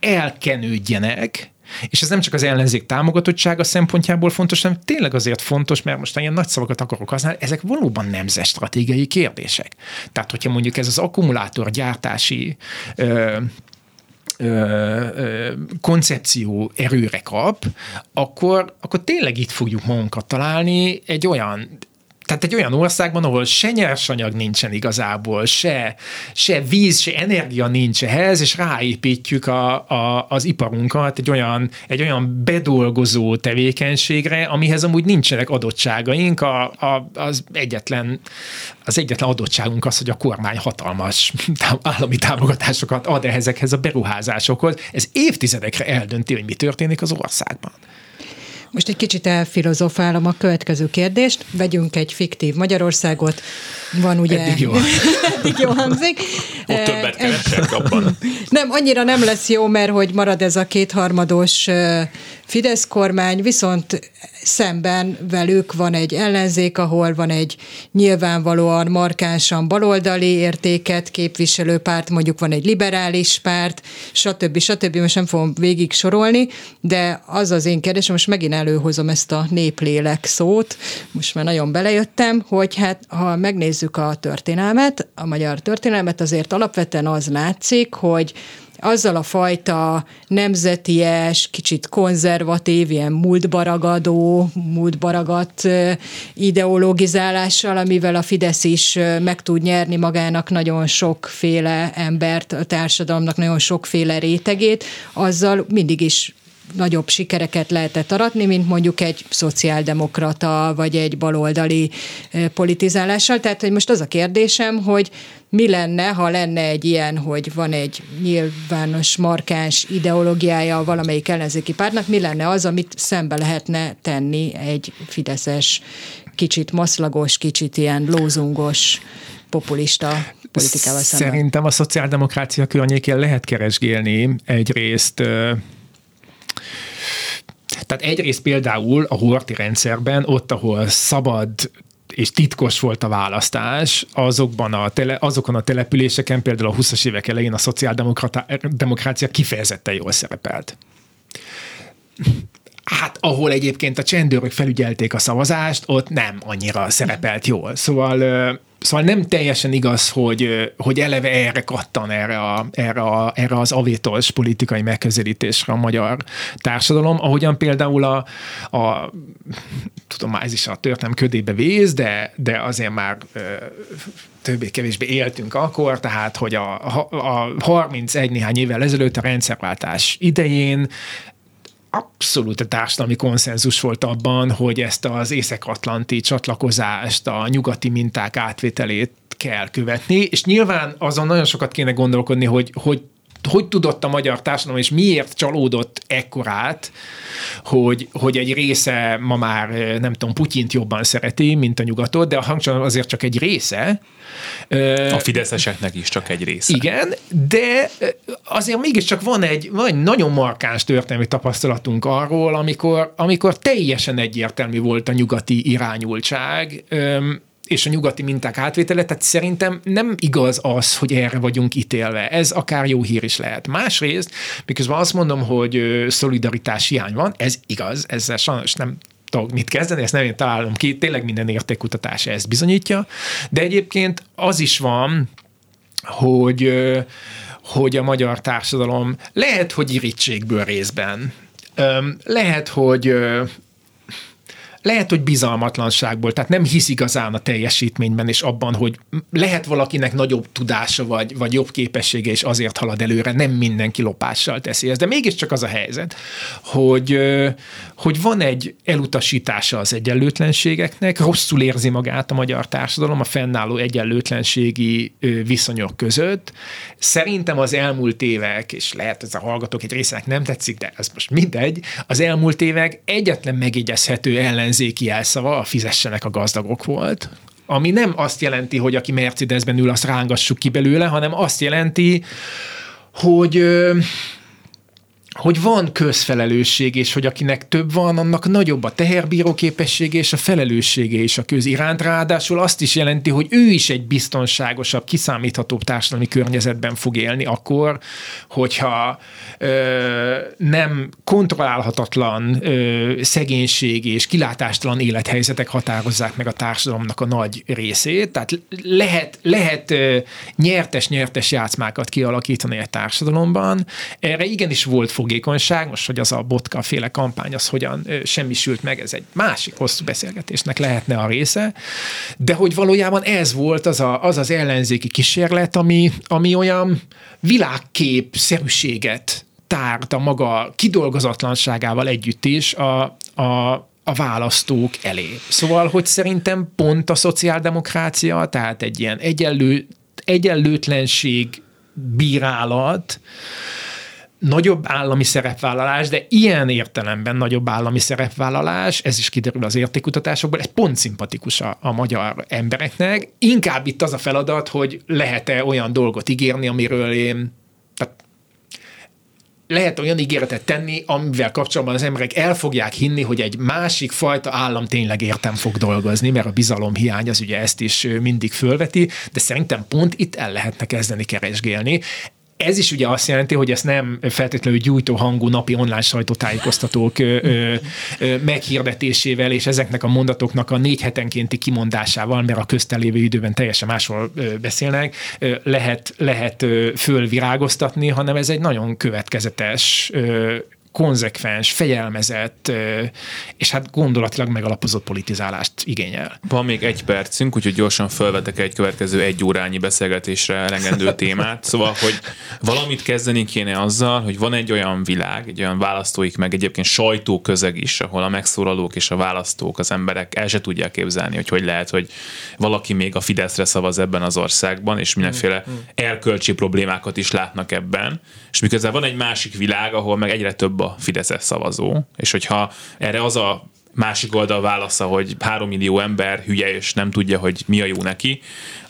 elkenődjenek, és ez nem csak az ellenzék támogatottsága szempontjából fontos, hanem tényleg azért fontos, mert most ilyen nagy szavakat akarok használni, ezek valóban nemzet stratégiai kérdések. Tehát, hogyha mondjuk ez az akkumulátor gyártási ö, koncepció erőre kap, akkor, akkor tényleg itt fogjuk magunkat találni egy olyan tehát egy olyan országban, ahol se nyersanyag nincsen igazából, se, se víz, se energia nincs ehhez, és ráépítjük a, a, az iparunkat egy olyan, egy olyan bedolgozó tevékenységre, amihez amúgy nincsenek adottságaink. A, a, az, egyetlen, az egyetlen adottságunk az, hogy a kormány hatalmas állami támogatásokat ad ezekhez a beruházásokhoz. Ez évtizedekre eldönti, hogy mi történik az országban. Most egy kicsit elfilozofálom a következő kérdést. Vegyünk egy fiktív Magyarországot. Van ugye... Eddig jó. Eddig jó hangzik. Ott többet keresek abban. Nem, annyira nem lesz jó, mert hogy marad ez a kétharmados Fidesz kormány, viszont szemben velük van egy ellenzék, ahol van egy nyilvánvalóan markánsan baloldali értéket képviselő párt, mondjuk van egy liberális párt, stb. stb. Most nem fogom végig sorolni, de az az én kérdésem, most megint előhozom ezt a néplélek szót, most már nagyon belejöttem, hogy hát ha megnézzük a történelmet, a magyar történelmet, azért alapvetően az látszik, hogy azzal a fajta nemzeties, kicsit konzervatív, ilyen múltbaragadó, múltbaragat ideologizálással, amivel a Fidesz is meg tud nyerni magának nagyon sokféle embert, a társadalomnak nagyon sokféle rétegét, azzal mindig is nagyobb sikereket lehetett aratni, mint mondjuk egy szociáldemokrata vagy egy baloldali politizálással. Tehát, hogy most az a kérdésem, hogy mi lenne, ha lenne egy ilyen, hogy van egy nyilvános, markáns ideológiája valamelyik ellenzéki pártnak, mi lenne az, amit szembe lehetne tenni egy fideszes, kicsit maszlagos, kicsit ilyen lózungos, populista politikával szemben? Szerintem a szociáldemokrácia környékén lehet keresgélni egyrészt tehát egyrészt például a horti rendszerben, ott, ahol szabad és titkos volt a választás, azokban a tele, azokon a településeken, például a 20-as évek elején a szociáldemokrácia kifejezetten jól szerepelt. Hát, ahol egyébként a csendőrök felügyelték a szavazást, ott nem annyira szerepelt jól. Szóval Szóval nem teljesen igaz, hogy, hogy eleve erre kattan erre, a, erre, a, erre az avétos politikai megközelítésre a magyar társadalom, ahogyan például a, a tudom, ez is a történelem ködébe vész, de, de azért már többé-kevésbé éltünk akkor, tehát hogy a, a 31 néhány évvel ezelőtt a rendszerváltás idején abszolút a társadalmi konszenzus volt abban, hogy ezt az észak-atlanti csatlakozást, a nyugati minták átvételét kell követni, és nyilván azon nagyon sokat kéne gondolkodni, hogy, hogy hogy tudott a magyar társadalom, és miért csalódott ekkorát, hogy, hogy egy része ma már, nem tudom, Putyint jobban szereti, mint a nyugatot, de a hangsúly azért csak egy része. A fideszeseknek is csak egy része. Igen, de azért mégiscsak van egy, van egy nagyon markáns történelmi tapasztalatunk arról, amikor, amikor teljesen egyértelmű volt a nyugati irányultság, és a nyugati minták átvétele, tehát szerintem nem igaz az, hogy erre vagyunk ítélve. Ez akár jó hír is lehet. Másrészt, miközben azt mondom, hogy szolidaritás hiány van, ez igaz, ezzel sajnos nem tudok mit kezdeni, ezt nem én találom ki, tényleg minden értékkutatás ezt bizonyítja, de egyébként az is van, hogy hogy a magyar társadalom lehet, hogy irítségből részben, lehet, hogy lehet, hogy bizalmatlanságból, tehát nem hisz igazán a teljesítményben és abban, hogy lehet valakinek nagyobb tudása vagy, vagy jobb képessége, és azért halad előre, nem mindenki lopással teszi ezt. De mégiscsak az a helyzet, hogy, hogy van egy elutasítása az egyenlőtlenségeknek, rosszul érzi magát a magyar társadalom a fennálló egyenlőtlenségi viszonyok között. Szerintem az elmúlt évek, és lehet ez a hallgatók egy részének nem tetszik, de ez most mindegy, az elmúlt évek egyetlen megjegyezhető ellen ellenzéki jelszava a fizessenek a gazdagok volt, ami nem azt jelenti, hogy aki Mercedesben ül, azt rángassuk ki belőle, hanem azt jelenti, hogy hogy van közfelelősség, és hogy akinek több van, annak nagyobb a teherbíró képessége és a felelőssége is a köz iránt. Ráadásul azt is jelenti, hogy ő is egy biztonságosabb, kiszámíthatóbb társadalmi környezetben fog élni akkor, hogyha ö, nem kontrollálhatatlan ö, szegénység és kilátástalan élethelyzetek határozzák meg a társadalomnak a nagy részét. Tehát lehet, lehet nyertes-nyertes játszmákat kialakítani a társadalomban. Erre igenis volt fog fogékonyság, most, hogy az a botka féle kampány, az hogyan semmisült meg, ez egy másik hosszú beszélgetésnek lehetne a része, de hogy valójában ez volt az a, az, az ellenzéki kísérlet, ami, ami olyan világkép szerűséget tárt a maga kidolgozatlanságával együtt is a, a, a választók elé. Szóval, hogy szerintem pont a szociáldemokrácia, tehát egy ilyen egyenlő, egyenlőtlenség bírálat, nagyobb állami szerepvállalás, de ilyen értelemben nagyobb állami szerepvállalás, ez is kiderül az értékutatásokból, ez pont szimpatikus a, a magyar embereknek. Inkább itt az a feladat, hogy lehet-e olyan dolgot ígérni, amiről én tehát lehet olyan ígéretet tenni, amivel kapcsolatban az emberek el fogják hinni, hogy egy másik fajta állam tényleg értem fog dolgozni, mert a bizalom hiány az ugye ezt is mindig fölveti, de szerintem pont itt el lehetne kezdeni keresgélni ez is ugye azt jelenti, hogy ezt nem feltétlenül gyújtó hangú napi online sajtótájékoztatók ö, ö, ö, meghirdetésével és ezeknek a mondatoknak a négy hetenkénti kimondásával, mert a köztelévő időben teljesen másról ö, beszélnek, ö, lehet, lehet ö, fölvirágoztatni, hanem ez egy nagyon következetes ö, konzekvens, fegyelmezett, és hát gondolatilag megalapozott politizálást igényel. Van még egy percünk, úgyhogy gyorsan felvetek egy következő egy órányi beszélgetésre elengedő témát. Szóval, hogy valamit kezdeni kéne azzal, hogy van egy olyan világ, egy olyan választóik, meg egyébként sajtóközeg is, ahol a megszólalók és a választók, az emberek el se tudják képzelni, hogy hogy lehet, hogy valaki még a Fideszre szavaz ebben az országban, és mindenféle mm, mm. erkölcsi problémákat is látnak ebben. És miközben van egy másik világ, ahol meg egyre több a Fideszes szavazó, és hogyha erre az a másik oldal válasza, hogy három millió ember hülye és nem tudja, hogy mi a jó neki,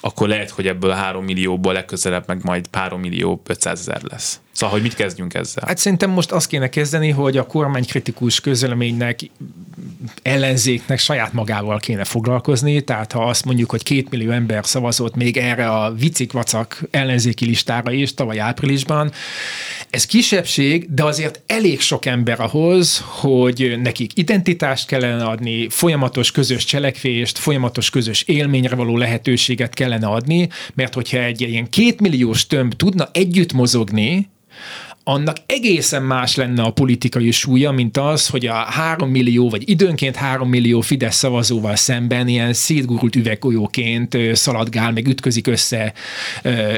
akkor lehet, hogy ebből a három millióból legközelebb meg majd három millió 500 ezer lesz. Szóval, hogy mit kezdjünk ezzel? Hát szerintem most azt kéne kezdeni, hogy a kormánykritikus közleménynek ellenzéknek saját magával kéne foglalkozni, tehát ha azt mondjuk, hogy két millió ember szavazott még erre a vicikvacak ellenzéki listára is tavaly áprilisban, ez kisebbség, de azért elég sok ember ahhoz, hogy nekik identitást kellene adni, folyamatos közös cselekvést, folyamatos közös élményre való lehetőséget kellene adni, mert hogyha egy ilyen kétmilliós tömb tudna együtt mozogni, annak egészen más lenne a politikai súlya, mint az, hogy a három millió, vagy időnként három millió Fidesz szavazóval szemben ilyen szétgurult üveggolyóként szaladgál, meg ütközik össze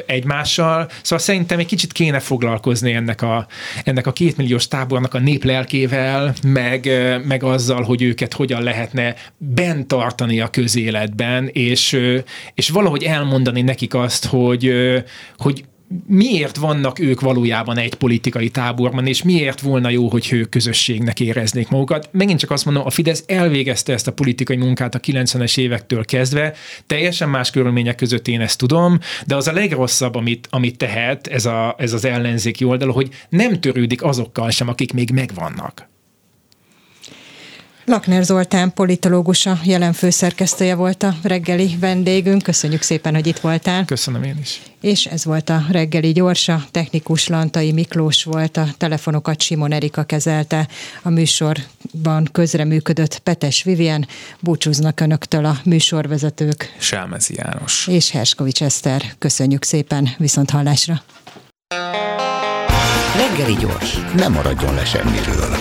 egymással. Szóval szerintem egy kicsit kéne foglalkozni ennek a, ennek a kétmilliós tábornak a néplelkével, meg, meg azzal, hogy őket hogyan lehetne bent tartani a közéletben, és, és valahogy elmondani nekik azt, hogy, hogy miért vannak ők valójában egy politikai táborban, és miért volna jó, hogy ők közösségnek éreznék magukat. Megint csak azt mondom, a Fidesz elvégezte ezt a politikai munkát a 90-es évektől kezdve, teljesen más körülmények között én ezt tudom, de az a legrosszabb, amit, amit tehet ez, a, ez az ellenzéki oldal, hogy nem törődik azokkal sem, akik még megvannak. Lakner Zoltán politológus a jelen főszerkesztője volt a reggeli vendégünk. Köszönjük szépen, hogy itt voltál. Köszönöm én is. És ez volt a reggeli gyorsa. Technikus Lantai Miklós volt, a telefonokat Simon Erika kezelte. A műsorban közreműködött Petes Vivien. Búcsúznak önöktől a műsorvezetők. Selmezi János. És Herskovics Eszter. Köszönjük szépen, viszont hallásra. Reggeli gyors, nem maradjon le semmiről.